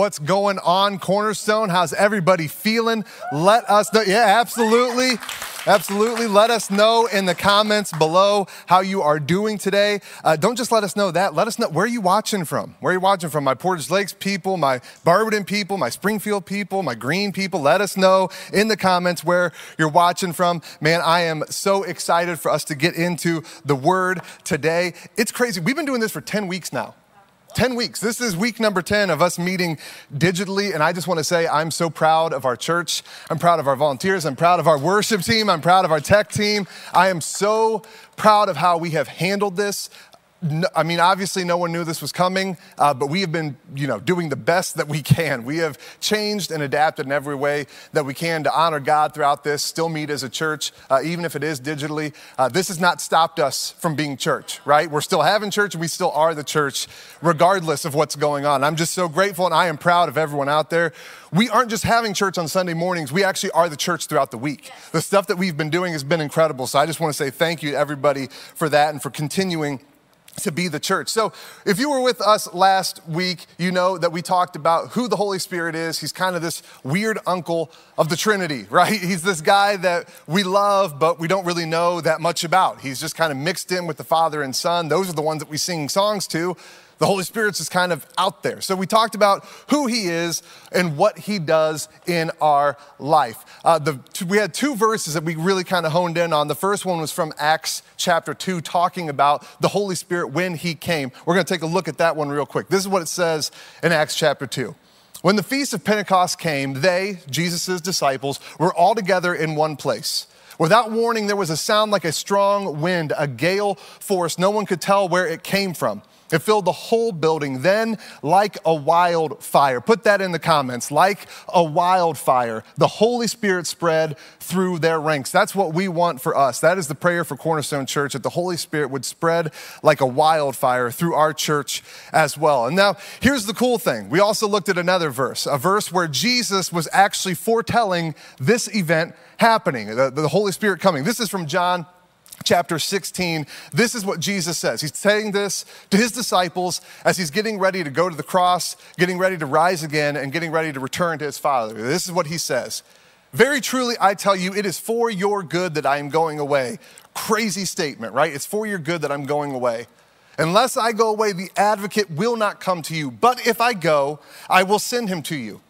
What's going on, Cornerstone? How's everybody feeling? Let us know. Yeah, absolutely. Absolutely. Let us know in the comments below how you are doing today. Uh, don't just let us know that. Let us know where are you watching from? Where are you watching from? My Portage Lakes people, my Barberton people, my Springfield people, my Green people. Let us know in the comments where you're watching from. Man, I am so excited for us to get into the word today. It's crazy. We've been doing this for 10 weeks now. 10 weeks. This is week number 10 of us meeting digitally. And I just want to say I'm so proud of our church. I'm proud of our volunteers. I'm proud of our worship team. I'm proud of our tech team. I am so proud of how we have handled this. I mean, obviously, no one knew this was coming, uh, but we have been, you know, doing the best that we can. We have changed and adapted in every way that we can to honor God throughout this. Still meet as a church, uh, even if it is digitally. Uh, this has not stopped us from being church, right? We're still having church, and we still are the church, regardless of what's going on. I'm just so grateful, and I am proud of everyone out there. We aren't just having church on Sunday mornings; we actually are the church throughout the week. The stuff that we've been doing has been incredible. So I just want to say thank you to everybody for that and for continuing to be the church. So, if you were with us last week, you know that we talked about who the Holy Spirit is. He's kind of this weird uncle of the Trinity, right? He's this guy that we love, but we don't really know that much about. He's just kind of mixed in with the Father and Son. Those are the ones that we sing songs to. The Holy Spirit's just kind of out there. So we talked about who He is and what He does in our life. Uh, the, we had two verses that we really kind of honed in on. The first one was from Acts chapter 2, talking about the Holy Spirit when He came. We're going to take a look at that one real quick. This is what it says in Acts chapter 2. When the feast of Pentecost came, they, Jesus' disciples, were all together in one place. Without warning, there was a sound like a strong wind, a gale force. No one could tell where it came from. It filled the whole building. Then, like a wildfire, put that in the comments, like a wildfire, the Holy Spirit spread through their ranks. That's what we want for us. That is the prayer for Cornerstone Church that the Holy Spirit would spread like a wildfire through our church as well. And now, here's the cool thing. We also looked at another verse, a verse where Jesus was actually foretelling this event happening, the, the Holy Spirit coming. This is from John chapter 16, this is what Jesus says. He's saying this to his disciples as he's getting ready to go to the cross, getting ready to rise again, and getting ready to return to his Father. This is what he says Very truly, I tell you, it is for your good that I am going away. Crazy statement, right? It's for your good that I'm going away. Unless I go away, the advocate will not come to you. But if I go, I will send him to you.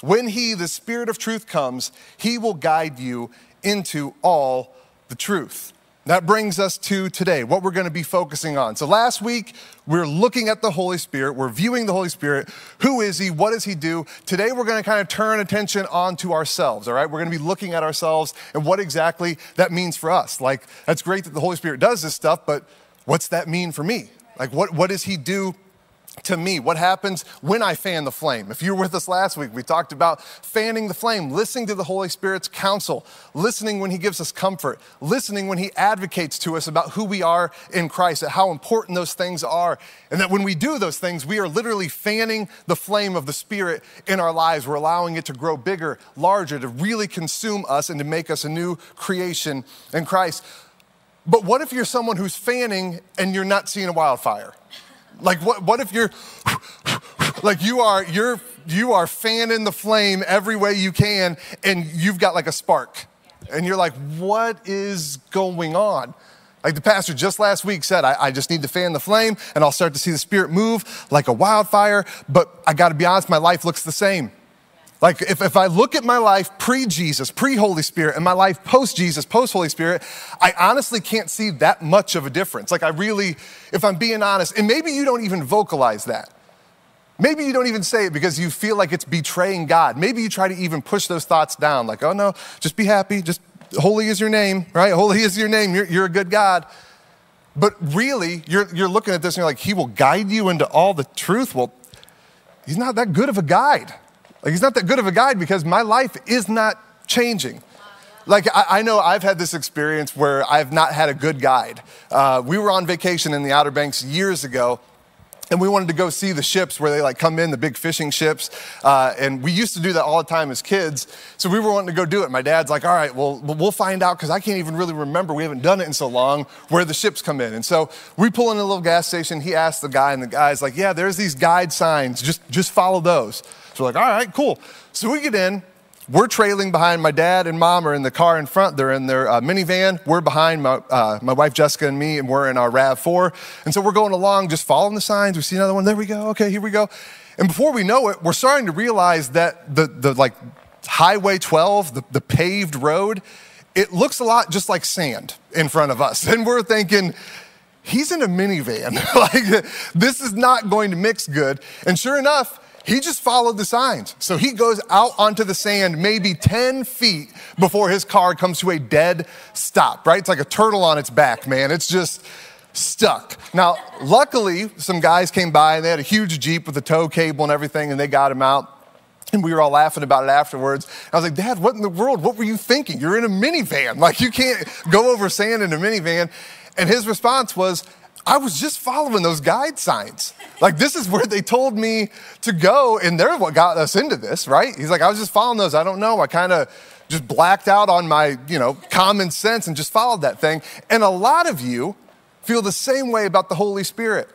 When he, the Spirit of truth, comes, he will guide you into all the truth. That brings us to today, what we're going to be focusing on. So, last week, we are looking at the Holy Spirit. We're viewing the Holy Spirit. Who is He? What does He do? Today, we're going to kind of turn attention onto ourselves, all right? We're going to be looking at ourselves and what exactly that means for us. Like, that's great that the Holy Spirit does this stuff, but what's that mean for me? Like, what, what does He do to me what happens when I fan the flame. If you were with us last week, we talked about fanning the flame, listening to the Holy Spirit's counsel, listening when He gives us comfort, listening when He advocates to us about who we are in Christ, and how important those things are. And that when we do those things, we are literally fanning the flame of the Spirit in our lives. We're allowing it to grow bigger, larger, to really consume us and to make us a new creation in Christ. But what if you're someone who's fanning and you're not seeing a wildfire? Like what, what if you're like you are you're you are fanning the flame every way you can and you've got like a spark and you're like what is going on Like the pastor just last week said, I, I, just need to fan the flame and I'll start to see the Spirit move like a wildfire. But I got to be honest, my life looks the same. Like, if, if I look at my life pre Jesus, pre Holy Spirit, and my life post Jesus, post Holy Spirit, I honestly can't see that much of a difference. Like, I really, if I'm being honest, and maybe you don't even vocalize that. Maybe you don't even say it because you feel like it's betraying God. Maybe you try to even push those thoughts down, like, oh no, just be happy, just holy is your name, right? Holy is your name, you're, you're a good God. But really, you're, you're looking at this and you're like, He will guide you into all the truth. Well, He's not that good of a guide. Like, he's not that good of a guide because my life is not changing. Like, I, I know I've had this experience where I've not had a good guide. Uh, we were on vacation in the Outer Banks years ago, and we wanted to go see the ships where they like come in the big fishing ships. Uh, and we used to do that all the time as kids so we were wanting to go do it. My dad's like all right well we'll find out because i can't even really remember. We haven't done it in so long where the ships come in. And so we pull in a little gas station. He asked the guy and the guy's like yeah there's these guide signs. Just just follow those so we're like all right cool so we get in we're trailing behind my dad and mom are in the car in front. They're in their uh, minivan. We're behind my, uh, my wife Jessica and me, and we're in our RAV4. And so we're going along, just following the signs. We see another one. There we go. Okay, here we go. And before we know it, we're starting to realize that the, the like Highway 12, the, the paved road, it looks a lot just like sand in front of us. And we're thinking, he's in a minivan. like, this is not going to mix good. And sure enough, he just followed the signs. So he goes out onto the sand maybe 10 feet before his car comes to a dead stop, right? It's like a turtle on its back, man. It's just stuck. Now, luckily, some guys came by and they had a huge Jeep with a tow cable and everything, and they got him out. And we were all laughing about it afterwards. I was like, Dad, what in the world? What were you thinking? You're in a minivan. Like, you can't go over sand in a minivan. And his response was, I was just following those guide signs. Like, this is where they told me to go, and they're what got us into this, right? He's like, I was just following those. I don't know. I kind of just blacked out on my, you know, common sense and just followed that thing. And a lot of you feel the same way about the Holy Spirit.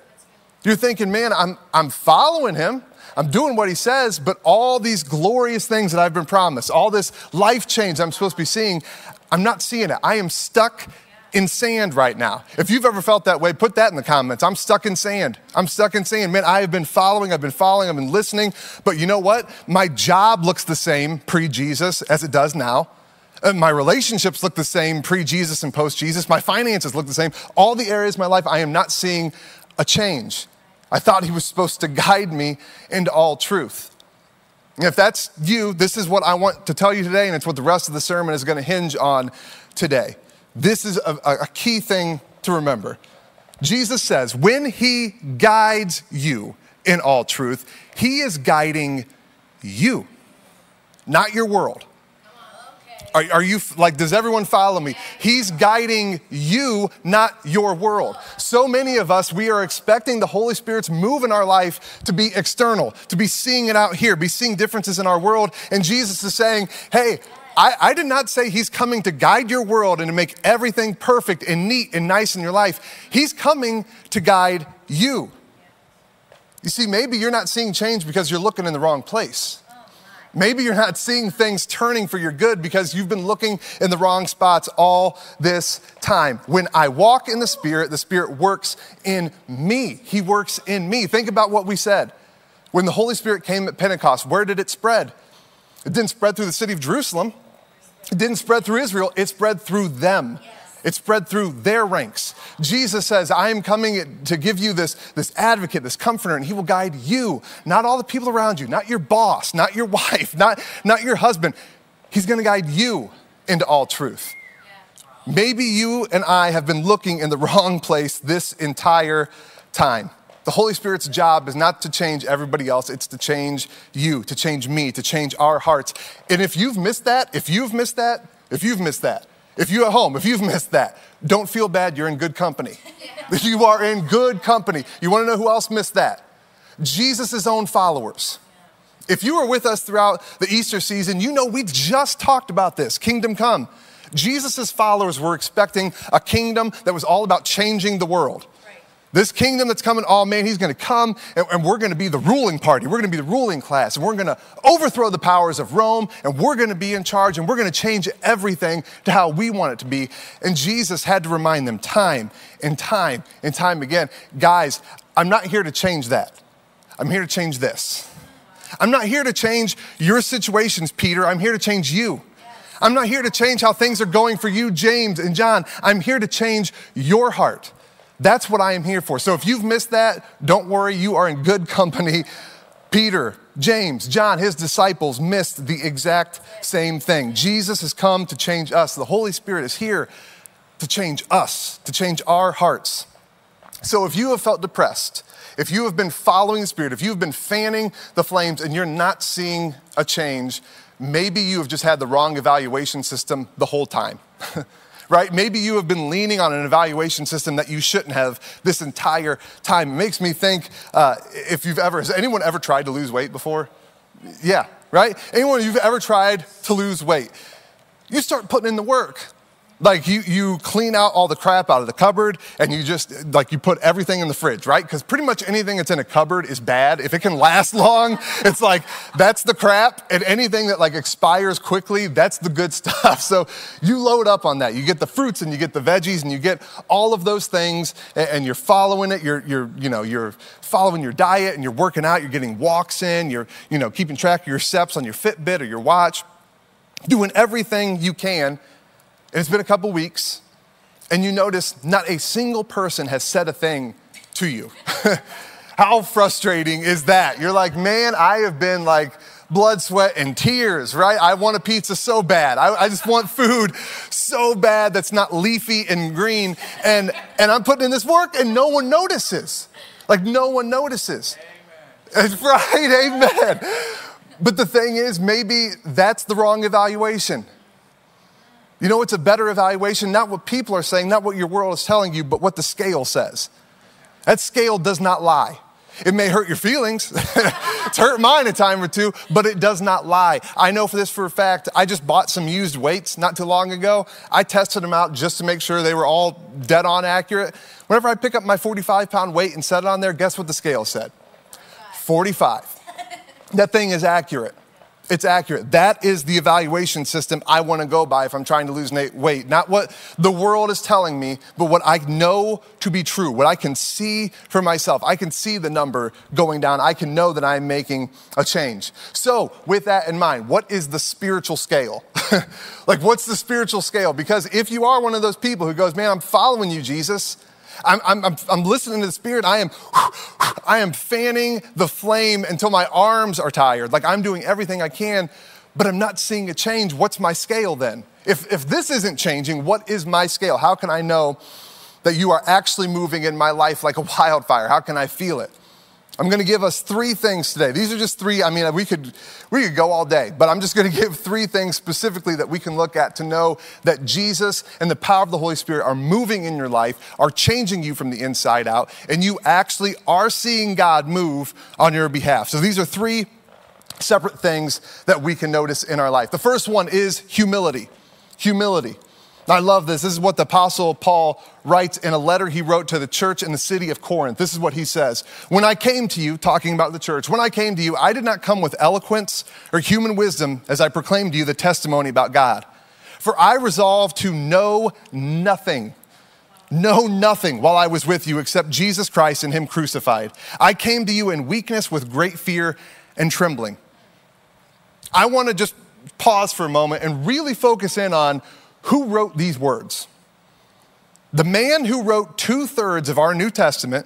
You're thinking, man, I'm, I'm following him. I'm doing what he says, but all these glorious things that I've been promised, all this life change I'm supposed to be seeing, I'm not seeing it. I am stuck in sand right now. If you've ever felt that way, put that in the comments. I'm stuck in sand. I'm stuck in sand. Man, I have been following, I've been following, I've been listening, but you know what? My job looks the same pre Jesus as it does now. And my relationships look the same pre Jesus and post Jesus. My finances look the same. All the areas of my life, I am not seeing a change. I thought he was supposed to guide me into all truth. if that's you, this is what I want to tell you today, and it's what the rest of the sermon is going to hinge on today. This is a, a key thing to remember. Jesus says, when he guides you in all truth, he is guiding you, not your world. Are, are, you like, does everyone follow me? He's guiding you, not your world. So many of us, we are expecting the Holy Spirit's move in our life to be external, to be seeing it out here, be seeing differences in our world. And Jesus is saying, hey, I, I, did not say he's coming to guide your world and to make everything perfect and neat and nice in your life. He's coming to guide you. You see, maybe you're not seeing change because you're looking in the wrong place. Maybe you're not seeing things turning for your good because you've been looking in the wrong spots all this time. When I walk in the Spirit, the Spirit works in me. He works in me. Think about what we said. When the Holy Spirit came at Pentecost, where did it spread? It didn't spread through the city of Jerusalem. It didn't spread through Israel, it spread through them. It spread through their ranks. Jesus says, I am coming to give you this, this advocate, this comforter, and he will guide you, not all the people around you, not your boss, not your wife, not, not your husband. He's gonna guide you into all truth. Maybe you and I have been looking in the wrong place this entire time. The Holy Spirit's job is not to change everybody else, it's to change you, to change me, to change our hearts. And if you've missed that, if you've missed that, if you've missed that, if you at home, if you've missed that, don't feel bad, you're in good company. you are in good company. You wanna know who else missed that? Jesus' own followers. If you were with us throughout the Easter season, you know we just talked about this kingdom come. Jesus' followers were expecting a kingdom that was all about changing the world. This kingdom that's coming, oh man, he's going to come and, and we're going to be the ruling party. We're going to be the ruling class and we're going to overthrow the powers of Rome and we're going to be in charge and we're going to change everything to how we want it to be. And Jesus had to remind them time and time and time again guys, I'm not here to change that. I'm here to change this. I'm not here to change your situations, Peter. I'm here to change you. I'm not here to change how things are going for you, James and John. I'm here to change your heart. That's what I am here for. So if you've missed that, don't worry, you are in good company. Peter, James, John, his disciples missed the exact same thing. Jesus has come to change us. The Holy Spirit is here to change us, to change our hearts. So if you have felt depressed, if you have been following the Spirit, if you've been fanning the flames and you're not seeing a change, maybe you have just had the wrong evaluation system the whole time. right? Maybe you have been leaning on an evaluation system that you shouldn't have this entire time. It makes me think uh, if you've ever, has anyone ever tried to lose weight before? Yeah, right? Anyone you've ever tried to lose weight? You start putting in the work. Like you, you clean out all the crap out of the cupboard and you just, like you put everything in the fridge, right? Because pretty much anything that's in a cupboard is bad. If it can last long, it's like, that's the crap. And anything that like expires quickly, that's the good stuff. So you load up on that. You get the fruits and you get the veggies and you get all of those things and you're following it. You're, you're, you know, you're following your diet and you're working out. You're getting walks in. You're, you know, keeping track of your steps on your Fitbit or your watch, doing everything you can and it's been a couple weeks, and you notice not a single person has said a thing to you. How frustrating is that? You're like, man, I have been like blood, sweat, and tears, right? I want a pizza so bad. I, I just want food so bad that's not leafy and green. And, and I'm putting in this work, and no one notices. Like, no one notices. Amen. It's right, amen. But the thing is, maybe that's the wrong evaluation. You know, it's a better evaluation, not what people are saying, not what your world is telling you, but what the scale says. That scale does not lie. It may hurt your feelings. it's hurt mine a time or two, but it does not lie. I know for this for a fact. I just bought some used weights not too long ago. I tested them out just to make sure they were all dead on accurate. Whenever I pick up my 45 pound weight and set it on there, guess what the scale said? 45. that thing is accurate. It's accurate. That is the evaluation system I want to go by if I'm trying to lose weight. Not what the world is telling me, but what I know to be true, what I can see for myself. I can see the number going down. I can know that I'm making a change. So, with that in mind, what is the spiritual scale? like, what's the spiritual scale? Because if you are one of those people who goes, man, I'm following you, Jesus, I'm, I'm, I'm, listening to the Spirit. I am, I am fanning the flame until my arms are tired. Like I'm doing everything I can, but I'm not seeing a change. What's my scale then? If, if this isn't changing, what is my scale? How can I know that you are actually moving in my life like a wildfire? How can I feel it? I'm going to give us three things today. These are just three. I mean, we could we could go all day, but I'm just going to give three things specifically that we can look at to know that Jesus and the power of the Holy Spirit are moving in your life, are changing you from the inside out, and you actually are seeing God move on your behalf. So these are three separate things that we can notice in our life. The first one is humility. Humility. I love this. This is what the Apostle Paul writes in a letter he wrote to the church in the city of Corinth. This is what he says When I came to you, talking about the church, when I came to you, I did not come with eloquence or human wisdom as I proclaimed to you the testimony about God. For I resolved to know nothing know nothing while I was with you except Jesus Christ and Him crucified. I came to you in weakness with great fear and trembling. I want to just pause for a moment and really focus in on who wrote these words? The man who wrote two thirds of our New Testament,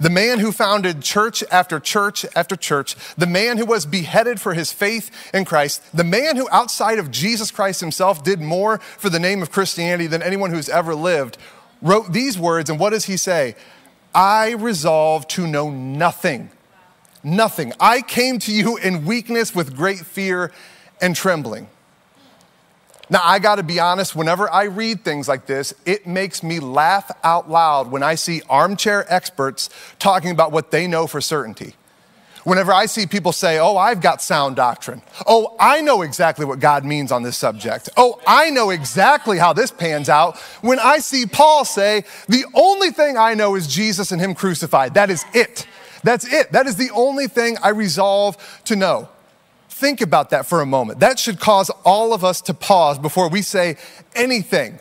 the man who founded church after church after church, the man who was beheaded for his faith in Christ, the man who outside of Jesus Christ himself did more for the name of Christianity than anyone who's ever lived, wrote these words. And what does he say? I resolve to know nothing. Nothing. I came to you in weakness with great fear and trembling. Now, I gotta be honest, whenever I read things like this, it makes me laugh out loud when I see armchair experts talking about what they know for certainty. Whenever I see people say, Oh, I've got sound doctrine. Oh, I know exactly what God means on this subject. Oh, I know exactly how this pans out. When I see Paul say, The only thing I know is Jesus and Him crucified. That is it. That's it. That is the only thing I resolve to know. Think about that for a moment. That should cause all of us to pause before we say anything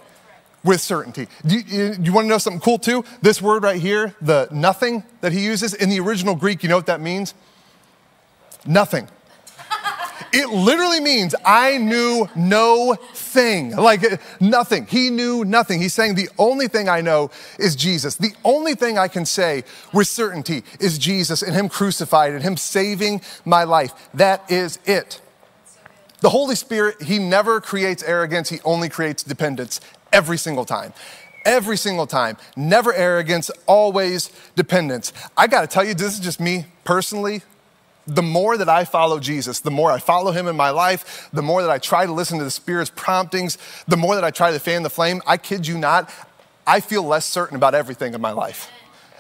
with certainty. Do you, you, want to know something cool too? This word right here, the nothing that he uses, in the original Greek, you know what that means? Nothing. It literally means I knew no thing, like nothing. He knew nothing. He's saying the only thing I know is Jesus. The only thing I can say with certainty is Jesus and Him crucified and Him saving my life. That is it. The Holy Spirit, He never creates arrogance, He only creates dependence every single time every single time. Never arrogance, always dependence. I gotta tell you, this is just me personally the more that I follow Jesus, the more I follow him in my life, the more that I try to listen to the Spirit's promptings, the more that I try to fan the flame, I kid you not, I feel less certain about everything in my life.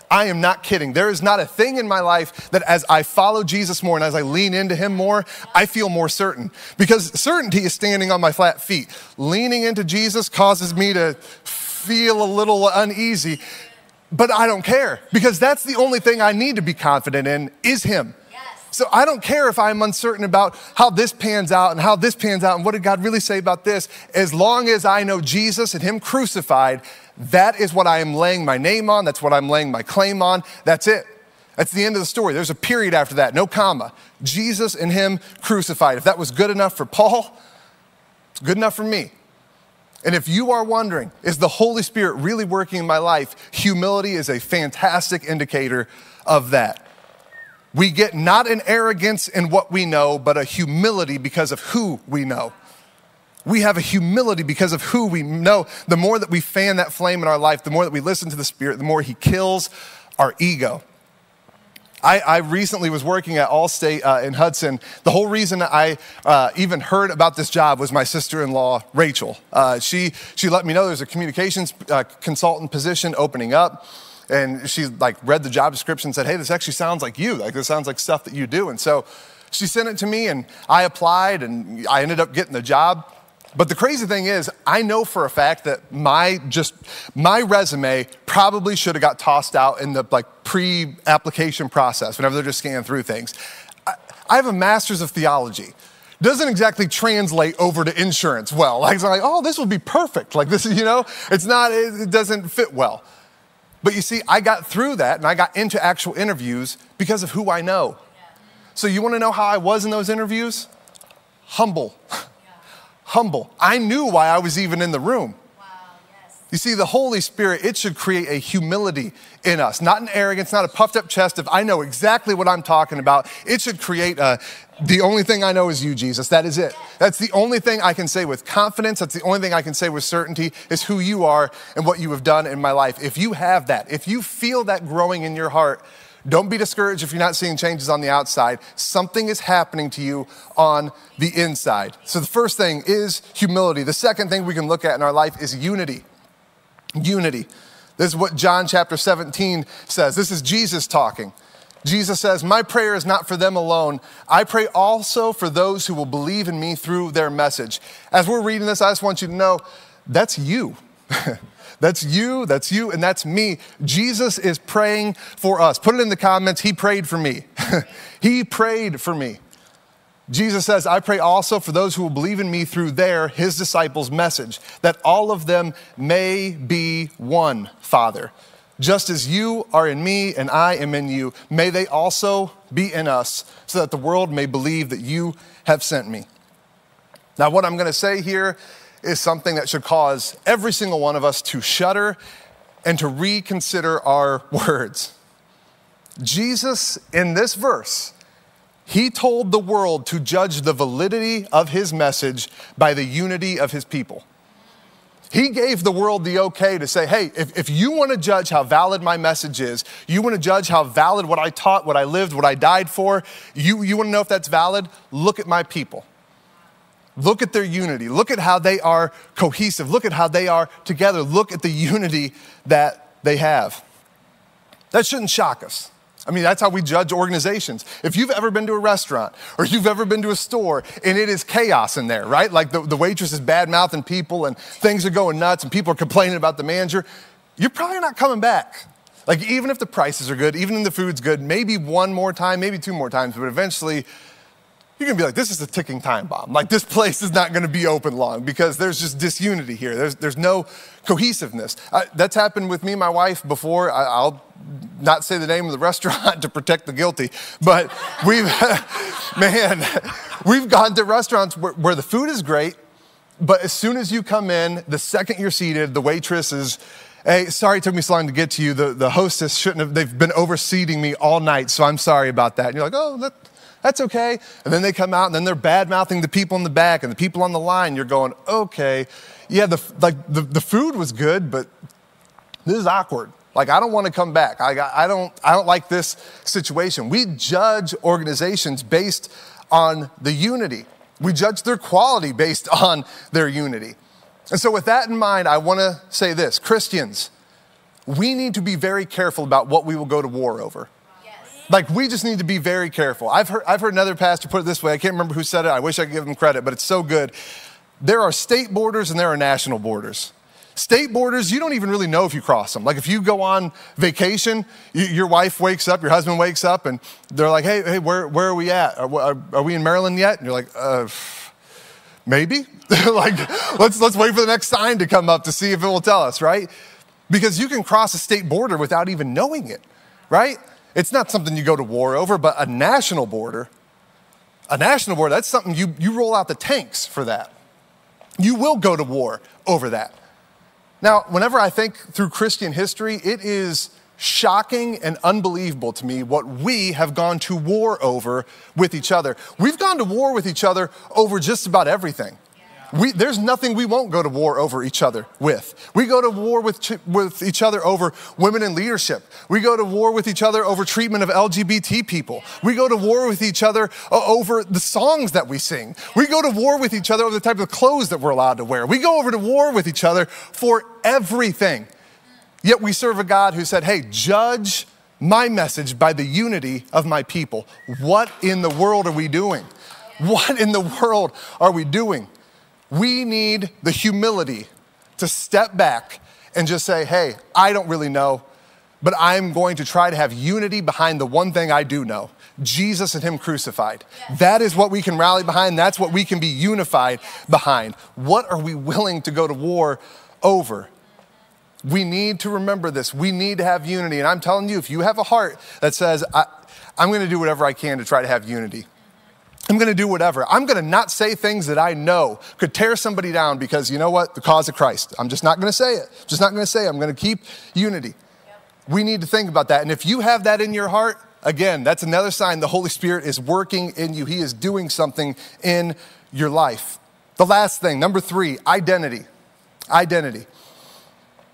I am not kidding. There is not a thing in my life that as I follow Jesus more and as I lean into him more, I feel more certain. Because certainty is standing on my flat feet. Leaning into Jesus causes me to feel a little uneasy, but I don't care because that's the only thing I need to be confident in is him. So I don't care if I'm uncertain about how this pans out and how this pans out and what did God really say about this. As long as I know Jesus and Him crucified, that is what I am laying my name on. That's what I'm laying my claim on. That's it. That's the end of the story. There's a period after that, no comma. Jesus and Him crucified. If that was good enough for Paul, it's good enough for me. And if you are wondering, is the Holy Spirit really working in my life? Humility is a fantastic indicator of that. We get not an arrogance in what we know, but a humility because of who we know. We have a humility because of who we know. The more that we fan that flame in our life, the more that we listen to the Spirit, the more He kills our ego. I, I, recently was working at Allstate uh, in Hudson. The whole reason I uh, even heard about this job was my sister in law, Rachel. Uh, she, she let me know there's a communications uh, consultant position opening up and she like read the job description and said, Hey, this actually sounds like you. Like this sounds like stuff that you do. And so she sent it to me and I applied and I ended up getting the job. But the crazy thing is, I know for a fact that my just my resume probably should have got tossed out in the like pre-application process whenever they're just scanning through things. I, I have a master's of theology doesn't exactly translate over to insurance well. Like, it's like, oh, this will be perfect. Like this, you know, it's not, it doesn't fit well. But you see, I got through that and I got into actual interviews because of who I know. So, you want to know how I was in those interviews? Humble. Humble. I knew why I was even in the room. You see, the Holy Spirit, it should create a humility in us, not an arrogance, not a puffed up chest of, I know exactly what I'm talking about. It should create a, the only thing I know is you, Jesus. That is it. That's the only thing I can say with confidence. That's the only thing I can say with certainty is who you are and what you have done in my life. If you have that, if you feel that growing in your heart, don't be discouraged if you're not seeing changes on the outside. Something is happening to you on the inside. So the first thing is humility. The second thing we can look at in our life is unity unity. This is what John chapter 17 says. This is Jesus talking. Jesus says, My prayer is not for them alone. I pray also for those who will believe in me through their message. As we're reading this, I just want you to know that's you. that's you, that's you, and that's me. Jesus is praying for us. Put it in the comments. He prayed for me. he prayed for me. Jesus says, I pray also for those who will believe in me through their, his disciples' message, that all of them may be one, Father. Just as you are in me and I am in you, may they also be in us, so that the world may believe that you have sent me. Now, what I'm going to say here is something that should cause every single one of us to shudder and to reconsider our words. Jesus, in this verse, he told the world to judge the validity of his message by the unity of his people. He gave the world the okay to say, hey, if, if you want to judge how valid my message is, you want to judge how valid what I taught, what I lived, what I died for, you, you want to know if that's valid, look at my people. Look at their unity. Look at how they are cohesive. Look at how they are together. Look at the unity that they have. That shouldn't shock us. I mean, that's how we judge organizations. If you've ever been to a restaurant or you've ever been to a store and it is chaos in there, right? Like the, the waitress is bad mouthing people and things are going nuts and people are complaining about the manager, you're probably not coming back. Like, even if the prices are good, even if the food's good, maybe one more time, maybe two more times, but eventually you're gonna be like, this is a ticking time bomb. Like, this place is not gonna be open long because there's just disunity here. There's, there's no cohesiveness. Uh, that's happened with me my wife before. I, will not say the name of the restaurant to protect the guilty, but we've, man, we've gone to restaurants where, where the food is great, but as soon as you come in, the second you're seated, the waitress is, hey, sorry it took me so long to get to you. The, the hostess shouldn't have, they've been overseating me all night, so I'm sorry about that. And you're like, oh, that's okay. And then they come out and then they're bad mouthing the people in the back and the people on the line. You're going, okay, yeah, the, like the, the food was good, but this is awkward. Like, I don't want to come back. I, I, don't, I don't like this situation. We judge organizations based on the unity. We judge their quality based on their unity. And so, with that in mind, I want to say this Christians, we need to be very careful about what we will go to war over. Like, we just need to be very careful. I've heard, I've heard another pastor put it this way. I can't remember who said it. I wish I could give him credit, but it's so good. There are state borders and there are national borders. State borders, you don't even really know if you cross them. Like if you go on vacation, you, your wife wakes up, your husband wakes up, and they're like, hey, hey where, where are we at? Are, are, are we in Maryland yet? And you're like, uh, maybe. like, let's, let's wait for the next sign to come up to see if it will tell us, right? Because you can cross a state border without even knowing it, right? It's not something you go to war over, but a national border, a national border, that's something you, you roll out the tanks for that. You will go to war over that. Now, whenever I think through Christian history, it is shocking and unbelievable to me what we have gone to war over with each other. We've gone to war with each other over just about everything. We, there's nothing we won't go to war over each other with. We go to war with, with each other over women in leadership. We go to war with each other over treatment of LGBT people. We go to war with each other uh, over the songs that we sing. We go to war with each other over the type of clothes that we're allowed to wear. We go over to war with each other for everything. Yet we serve a God who said, hey, judge my message by the unity of my people. What in the world are we doing? What in the world are we doing? We need the humility to step back and just say, hey, I don't really know, but I'm going to try to have unity behind the one thing I do know Jesus and Him crucified. Yes. That is what we can rally behind. That's what we can be unified behind. What are we willing to go to war over? We need to remember this. We need to have unity. And I'm telling you, if you have a heart that says, I, am going to do whatever I can to try to have unity, I'm going to do whatever. I'm going to not say things that I know could tear somebody down because you know what? The cause of Christ. I'm just not going to say it. Just not going to say it. I'm going to keep unity. Yep. We need to think about that. And if you have that in your heart, again, that's another sign the Holy Spirit is working in you. He is doing something in your life. The last thing, number three, identity. Identity.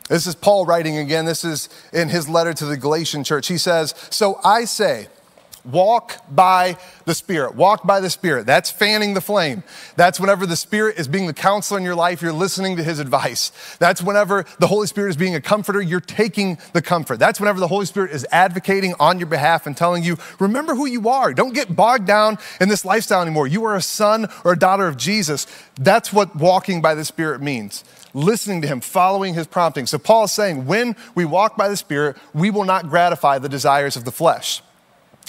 This is Paul writing again. This is in his letter to the Galatian church. He says, So I say, Walk by the Spirit. Walk by the Spirit. That's fanning the flame. That's whenever the Spirit is being the counselor in your life, you're listening to His advice. That's whenever the Holy Spirit is being a comforter, you're taking the comfort. That's whenever the Holy Spirit is advocating on your behalf and telling you, remember who you are. Don't get bogged down in this lifestyle anymore. You are a son or a daughter of Jesus. That's what walking by the Spirit means listening to him, following his prompting. So Paul is saying, when we walk by the Spirit, we will not gratify the desires of the flesh.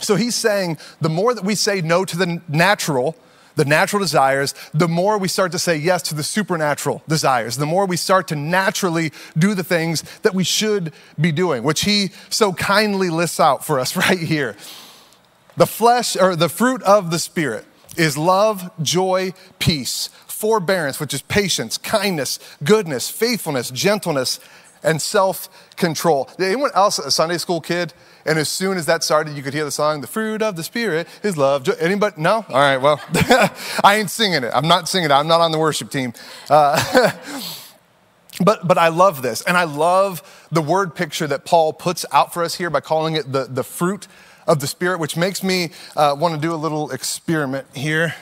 So he's saying the more that we say no to the natural, the natural desires, the more we start to say yes to the supernatural desires, the more we start to naturally do the things that we should be doing, which he so kindly lists out for us right here. The flesh or the fruit of the Spirit is love, joy, peace, forbearance, which is patience, kindness, goodness, faithfulness, gentleness, and self control. Anyone else a Sunday school kid? And as soon as that started, you could hear the song, The Fruit of the Spirit is Love. Anybody? No? All right, well, I ain't singing it. I'm not singing it. I'm not on the worship team. Uh, but, but I love this. And I love the word picture that Paul puts out for us here by calling it the, the fruit of the Spirit, which makes me uh, want to do a little experiment here.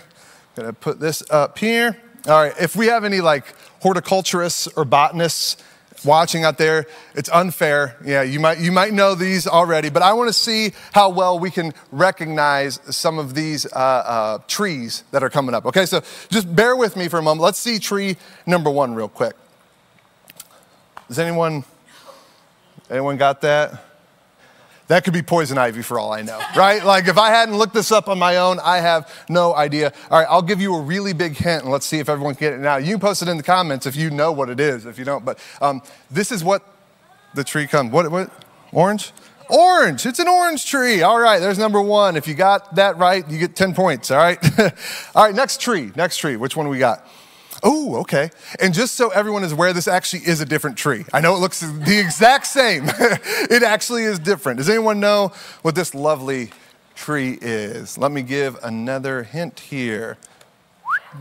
I'm Gonna put this up here. All right, if we have any like horticulturists or botanists watching out there, it's unfair. Yeah, you might, you might know these already, but I want to see how well we can recognize some of these uh, uh, trees that are coming up. Okay, so just bear with me for a moment. Let's see tree number one real quick. Does anyone, anyone got that? That could be poison ivy for all I know, right? Like if I hadn't looked this up on my own, I have no idea. All right, I'll give you a really big hint and let's see if everyone can get it now. You can post it in the comments if you know what it is, if you don't. But um, this is what the tree comes. What, what? Orange? Orange. It's an orange tree. All right, there's number one. If you got that right, you get 10 points, all right? all right, next tree. Next tree. Which one we got? Oh, okay. And just so everyone is aware, this actually is a different tree. I know it looks the exact same. it actually is different. Does anyone know what this lovely tree is? Let me give another hint here.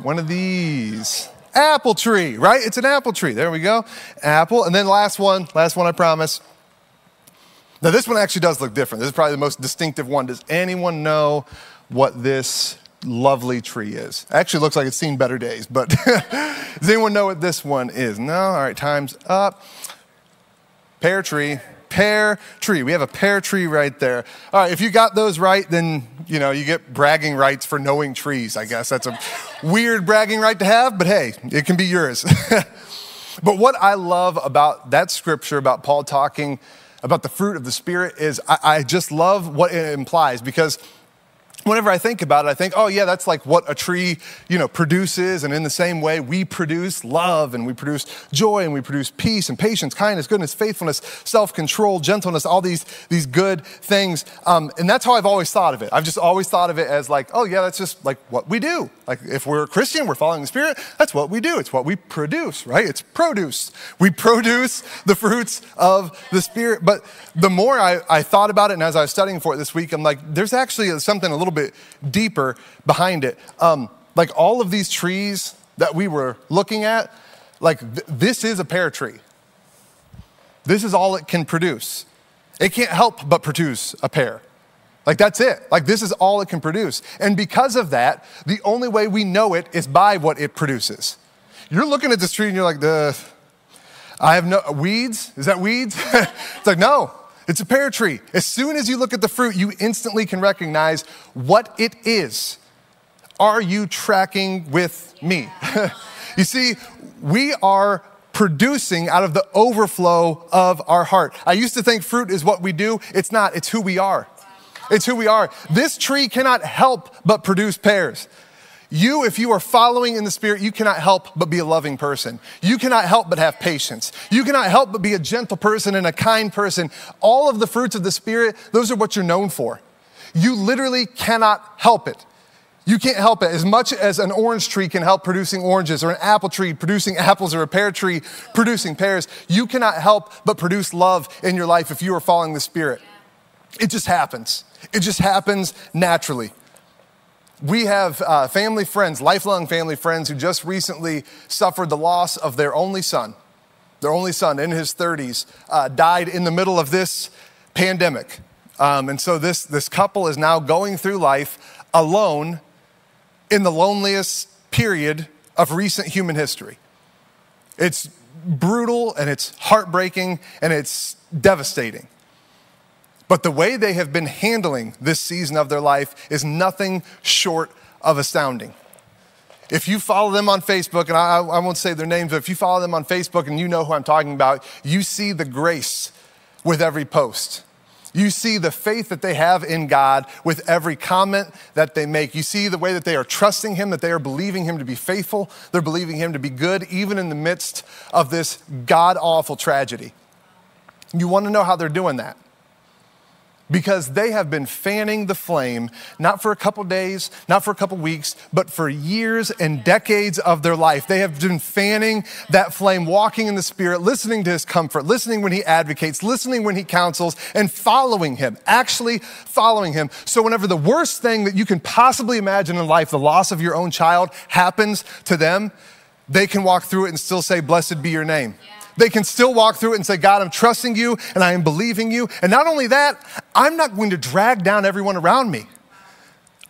One of these. Apple tree, right? It's an apple tree. There we go. Apple. And then last one, last one, I promise. Now, this one actually does look different. This is probably the most distinctive one. Does anyone know what this lovely tree is. Actually, looks like it's seen better days, but does anyone know what this one is? No? All right, time's up. Pear tree. Pear tree. We have a pear tree right there. All right, if you got those right, then you know you get bragging rights for knowing trees. I guess that's a weird bragging right to have, but hey, it can be yours. but what I love about that scripture about Paul talking about the fruit of the Spirit is I, I just love what it implies because whenever I think about it, I think, oh yeah, that's like what a tree, you know, produces. And in the same way, we produce love and we produce joy and we produce peace and patience, kindness, goodness, faithfulness, self-control, gentleness, all these, these good things. Um, and that's how I've always thought of it. I've just always thought of it as like, oh yeah, that's just like what we do. Like if we're a Christian, we're following the Spirit, that's what we do. It's what we produce, right? It's produce. We produce the fruits of the Spirit. But the more I, I thought about it and as I was studying for it this week, I'm like, there's actually something a little bit deeper behind it. Um, like all of these trees that we were looking at, like th- this is a pear tree. This is all it can produce. It can't help but produce a pear. Like that's it. Like this is all it can produce. And because of that, the only way we know it is by what it produces. You're looking at this tree and you're like, the I have no weeds. Is that weeds? it's like, no, it's a pear tree. As soon as you look at the fruit, you instantly can recognize what it is. Are you tracking with me? you see, we are producing out of the overflow of our heart. I used to think fruit is what we do. It's not, it's who we are. It's who we are. This tree cannot help but produce pears. You, if you are following in the Spirit, you cannot help but be a loving person. You cannot help but have patience. You cannot help but be a gentle person and a kind person. All of the fruits of the Spirit, those are what you're known for. You literally cannot help it. You can't help it. As much as an orange tree can help producing oranges, or an apple tree producing apples, or a pear tree producing pears, you cannot help but produce love in your life if you are following the Spirit. It just happens. It just happens naturally we have uh, family friends, lifelong family friends, who just recently suffered the loss of their only son. Their only son, in his 30s, uh, died in the middle of this pandemic. Um, and so this, this couple is now going through life alone in the loneliest period of recent human history. It's brutal and it's heartbreaking and it's devastating. But the way they have been handling this season of their life is nothing short of astounding. If you follow them on Facebook, and I, I, won't say their names, but if you follow them on Facebook and you know who I'm talking about, you see the grace with every post. You see the faith that they have in God with every comment that they make. You see the way that they are trusting Him, that they are believing Him to be faithful. They're believing Him to be good, even in the midst of this God awful tragedy. You want to know how they're doing that? Because they have been fanning the flame, not for a couple days, not for a couple weeks, but for years and decades of their life. They have been fanning that flame, walking in the Spirit, listening to His comfort, listening when He advocates, listening when He counsels, and following Him, actually following Him. So, whenever the worst thing that you can possibly imagine in life, the loss of your own child, happens to them, they can walk through it and still say, Blessed be your name. Yeah. They can still walk through it and say, God, I'm trusting you and I am believing you. And not only that, I'm not going to drag down everyone around me.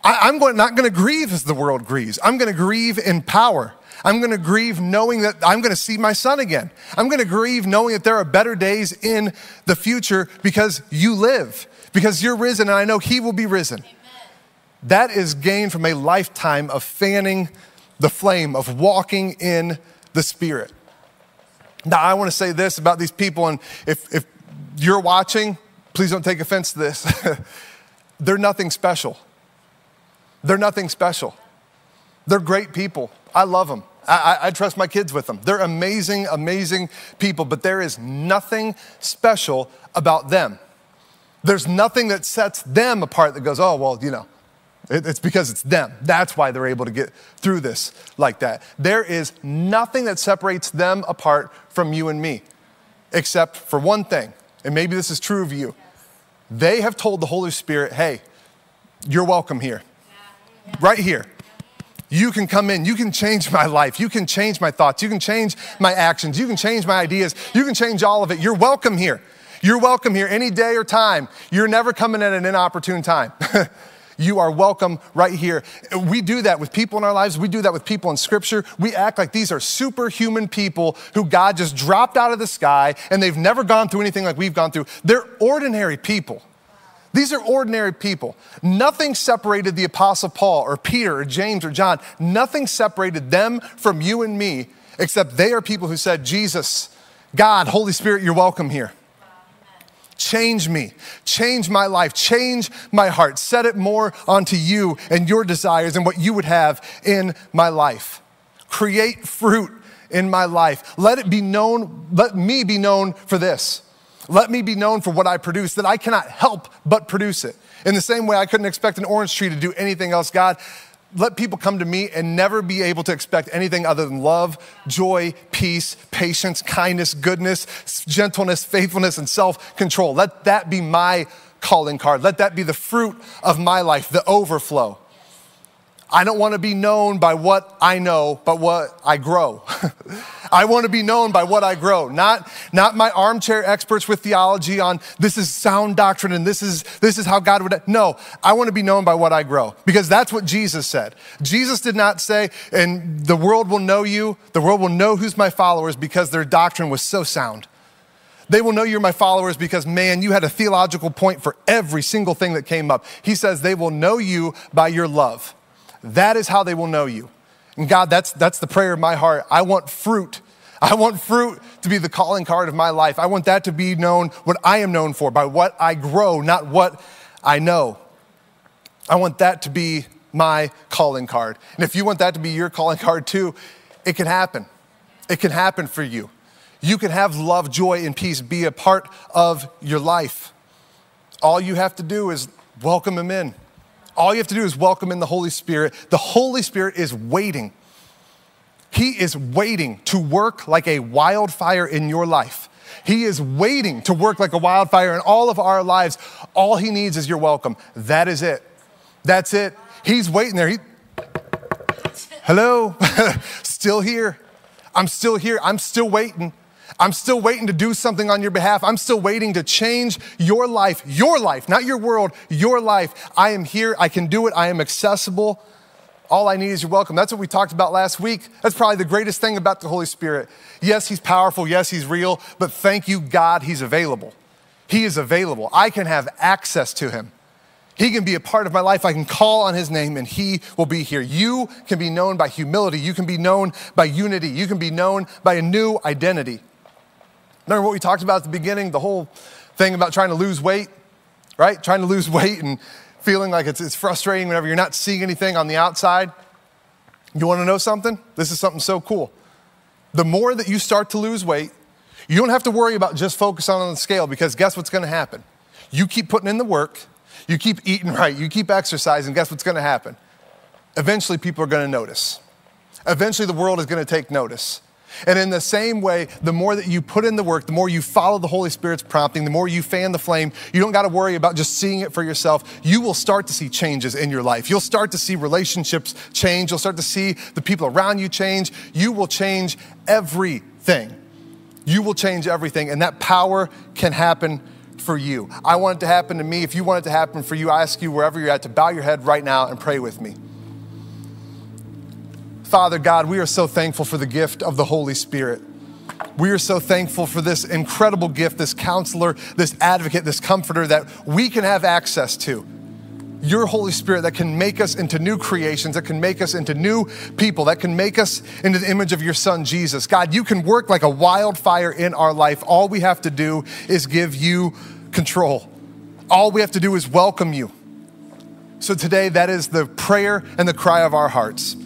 I, am going, not going to grieve as the world grieves. I'm going to grieve in power. I'm going to grieve knowing that I'm going to see my son again. I'm going to grieve knowing that there are better days in the future because you live, because you're risen, and I know he will be risen. Amen. That is gained from a lifetime of fanning the flame, of walking in the Spirit. Now, I want to say this about these people, and if, if you're watching, please don't take offense to this. They're nothing special. They're nothing special. They're great people. I love them. I, I, trust my kids with them. They're amazing, amazing people, but there is nothing special about them. There's nothing that sets them apart that goes, oh, well, you know, it's because it's them. That's why they're able to get through this like that. There is nothing that separates them apart from you and me, except for one thing, and maybe this is true of you. They have told the Holy Spirit, hey, you're welcome here, right here. You can come in. You can change my life. You can change my thoughts. You can change my actions. You can change my ideas. You can change all of it. You're welcome here. You're welcome here any day or time. You're never coming at an inopportune time. you are welcome right here. We do that with people in our lives. We do that with people in scripture. We act like these are superhuman people who God just dropped out of the sky and they've never gone through anything like we've gone through. They're ordinary people. These are ordinary people. Nothing separated the Apostle Paul or Peter or James or John. Nothing separated them from you and me, except they are people who said, Jesus, God, Holy Spirit, you're welcome here. Change me, change my life, change my heart, set it more onto you and your desires and what you would have in my life. Create fruit in my life. Let it be known, let me be known for this let me be known for what I produce, that I cannot help but produce it. In the same way, I couldn't expect an orange tree to do anything else. God, let people come to me and never be able to expect anything other than love, joy, peace, patience, kindness, goodness, gentleness, faithfulness, and self control. Let that be my calling card. Let that be the fruit of my life, the overflow. I don't want to be known by what I know, but what I grow. I want to be known by what I grow, not, not my armchair experts with theology on this is sound doctrine and this is, this is how God would. No, I want to be known by what I grow because that's what Jesus said. Jesus did not say, and the world will know you, the world will know who's my followers because their doctrine was so sound. They will know you're my followers because, man, you had a theological point for every single thing that came up. He says they will know you by your love. That is how they will know you. And God, that's, that's the prayer of my heart. I want fruit. I want fruit to be the calling card of my life. I want that to be known what I am known for, by what I grow, not what I know. I want that to be my calling card. And if you want that to be your calling card too, it can happen. It can happen for you. You can have love, joy, and peace be a part of your life. All you have to do is welcome them in. All you have to do is welcome in the Holy Spirit. The Holy Spirit is waiting. He is waiting to work like a wildfire in your life. He is waiting to work like a wildfire in all of our lives. All he needs is your welcome. That is it. That's it. He's waiting there. He, Hello? still here. I'm still here. I'm still waiting. I'm still waiting to do something on your behalf. I'm still waiting to change your life, your life, not your world, your life. I am here. I can do it. I am accessible. All I need is your welcome. That's what we talked about last week. That's probably the greatest thing about the Holy Spirit. Yes, He's powerful. Yes, He's real. But thank you, God, He's available. He is available. I can have access to Him. He can be a part of my life. I can call on his name and he will be here. You can be known by humility. You can be known by unity. You can be known by a new identity. Remember what we talked about at the beginning? The whole thing about trying to lose weight, right? Trying to lose weight and feeling like it's, it's frustrating whenever you're not seeing anything on the outside. You want to know something? This is something so cool. The more that you start to lose weight, you don't have to worry about just focusing on the scale because guess what's going to happen? You keep putting in the work, you keep eating right, you keep exercising, guess what's going to happen? Eventually, people are going to notice. Eventually, the world is going to take notice. And in the same way, the more that you put in the work, the more you follow the Holy Spirit's prompting, the more you fan the flame, you don't got to worry about just seeing it for yourself. You will start to see changes in your life. You'll start to see relationships change. You'll start to see the people around you change. You will change everything. You will change everything. And that power can happen for you. I want it to happen to me. If you want it to happen for you, I ask you, wherever you're at, to bow your head right now and pray with me. Father God, we are so thankful for the gift of the Holy Spirit. We are so thankful for this incredible gift, this counselor, this advocate, this comforter that we can have access to. Your Holy Spirit that can make us into new creations, that can make us into new people, that can make us into the image of your Son, Jesus. God, you can work like a wildfire in our life. All we have to do is give you control. All we have to do is welcome you. So today, that is the prayer and the cry of our hearts.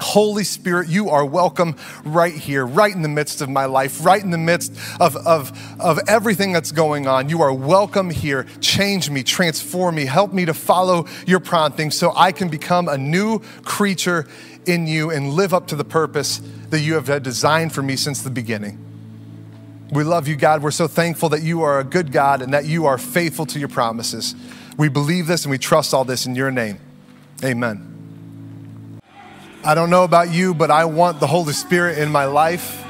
Holy Spirit, you are welcome right here, right in the midst of my life, right in the midst of, of, of everything that's going on. You are welcome here. Change me, transform me, help me to follow your prompting so I can become a new creature in you and live up to the purpose that you have designed for me since the beginning. We love you, God. We're so thankful that you are a good God and that you are faithful to your promises. We believe this and we trust all this in your name. Amen. I don't know about you, but I want the Holy Spirit in my life.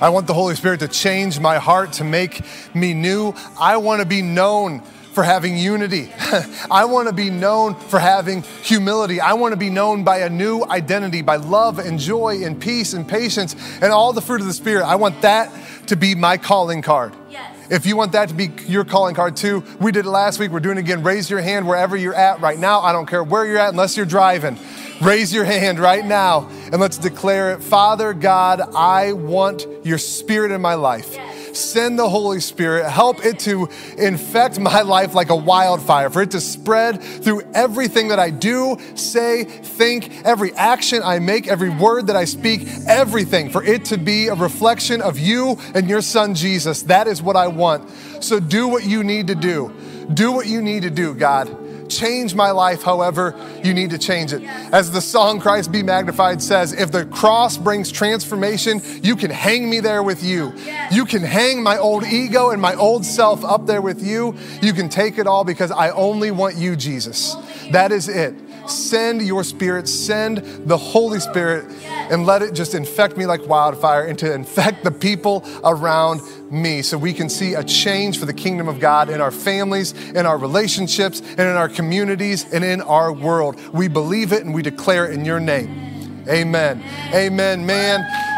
I want the Holy Spirit to change my heart, to make me new. I want to be known for having unity. I want to be known for having humility. I want to be known by a new identity, by love and joy and peace and patience and all the fruit of the Spirit. I want that to be my calling card. Yes. If you want that to be your calling card too, we did it last week. We're doing it again. Raise your hand wherever you're at right now. I don't care where you're at unless you're driving. Raise your hand right now and let's declare it. Father God, I want your spirit in my life. Send the Holy Spirit, help it to infect my life like a wildfire, for it to spread through everything that I do, say, think, every action I make, every word that I speak, everything, for it to be a reflection of you and your son Jesus. That is what I want. So do what you need to do. Do what you need to do, God change my life however you need to change it. As the song Christ Be Magnified says, if the cross brings transformation, you can hang me there with you. You can hang my old ego and my old self up there with you. You can take it all because I only want you, Jesus. That is it. Send your spirit, send the Holy Spirit, and let it just infect me like wildfire and to infect the people around me so we can see a change for the kingdom of God in our families, in our relationships, and in our communities, and in our world. We believe it and we declare it in your name. Amen. Amen, man.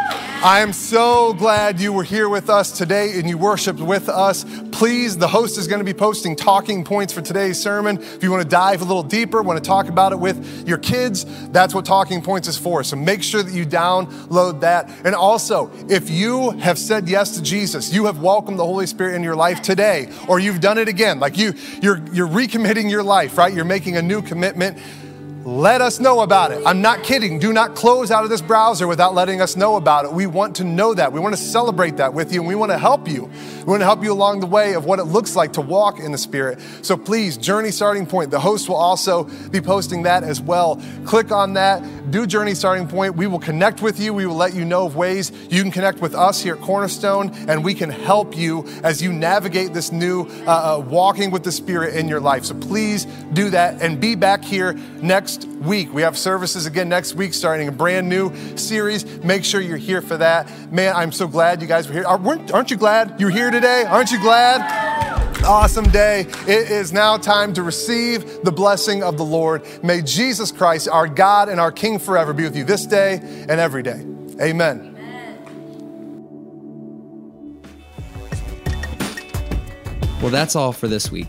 I am so glad you were here with us today and you worshiped with us. Please, the host is going to be posting talking points for today's sermon. If you want to dive a little deeper, want to talk about it with your kids, that's what talking points is for. So make sure that you download that. And also, if you have said yes to Jesus, you have welcomed the Holy Spirit in your life today, or you've done it again, like you, you're, you're recommitting your life, right? You're making a new commitment let us know about it. I'm not kidding. Do not close out of this browser without letting us know about it. We want to know that. We want to celebrate that with you and we want to help you. We want to help you along the way of what it looks like to walk in the Spirit. So please, Journey Starting Point. The host will also be posting that as well. Click on that, do Journey Starting Point. We will connect with you. We will let you know of ways you can connect with us here at Cornerstone and we can help you as you navigate this new uh, uh, walking with the Spirit in your life. So please do that and be back here next next week. We have services again next week, starting a brand new series. Make sure you're here for that. Man, I'm so glad you guys were here. Aren't you glad you're here today? Aren't you glad? Awesome day. It is now time to receive the blessing of the Lord. May Jesus Christ, our God and our King forever, be with you this day and every day. Amen. Well, that's all for this week.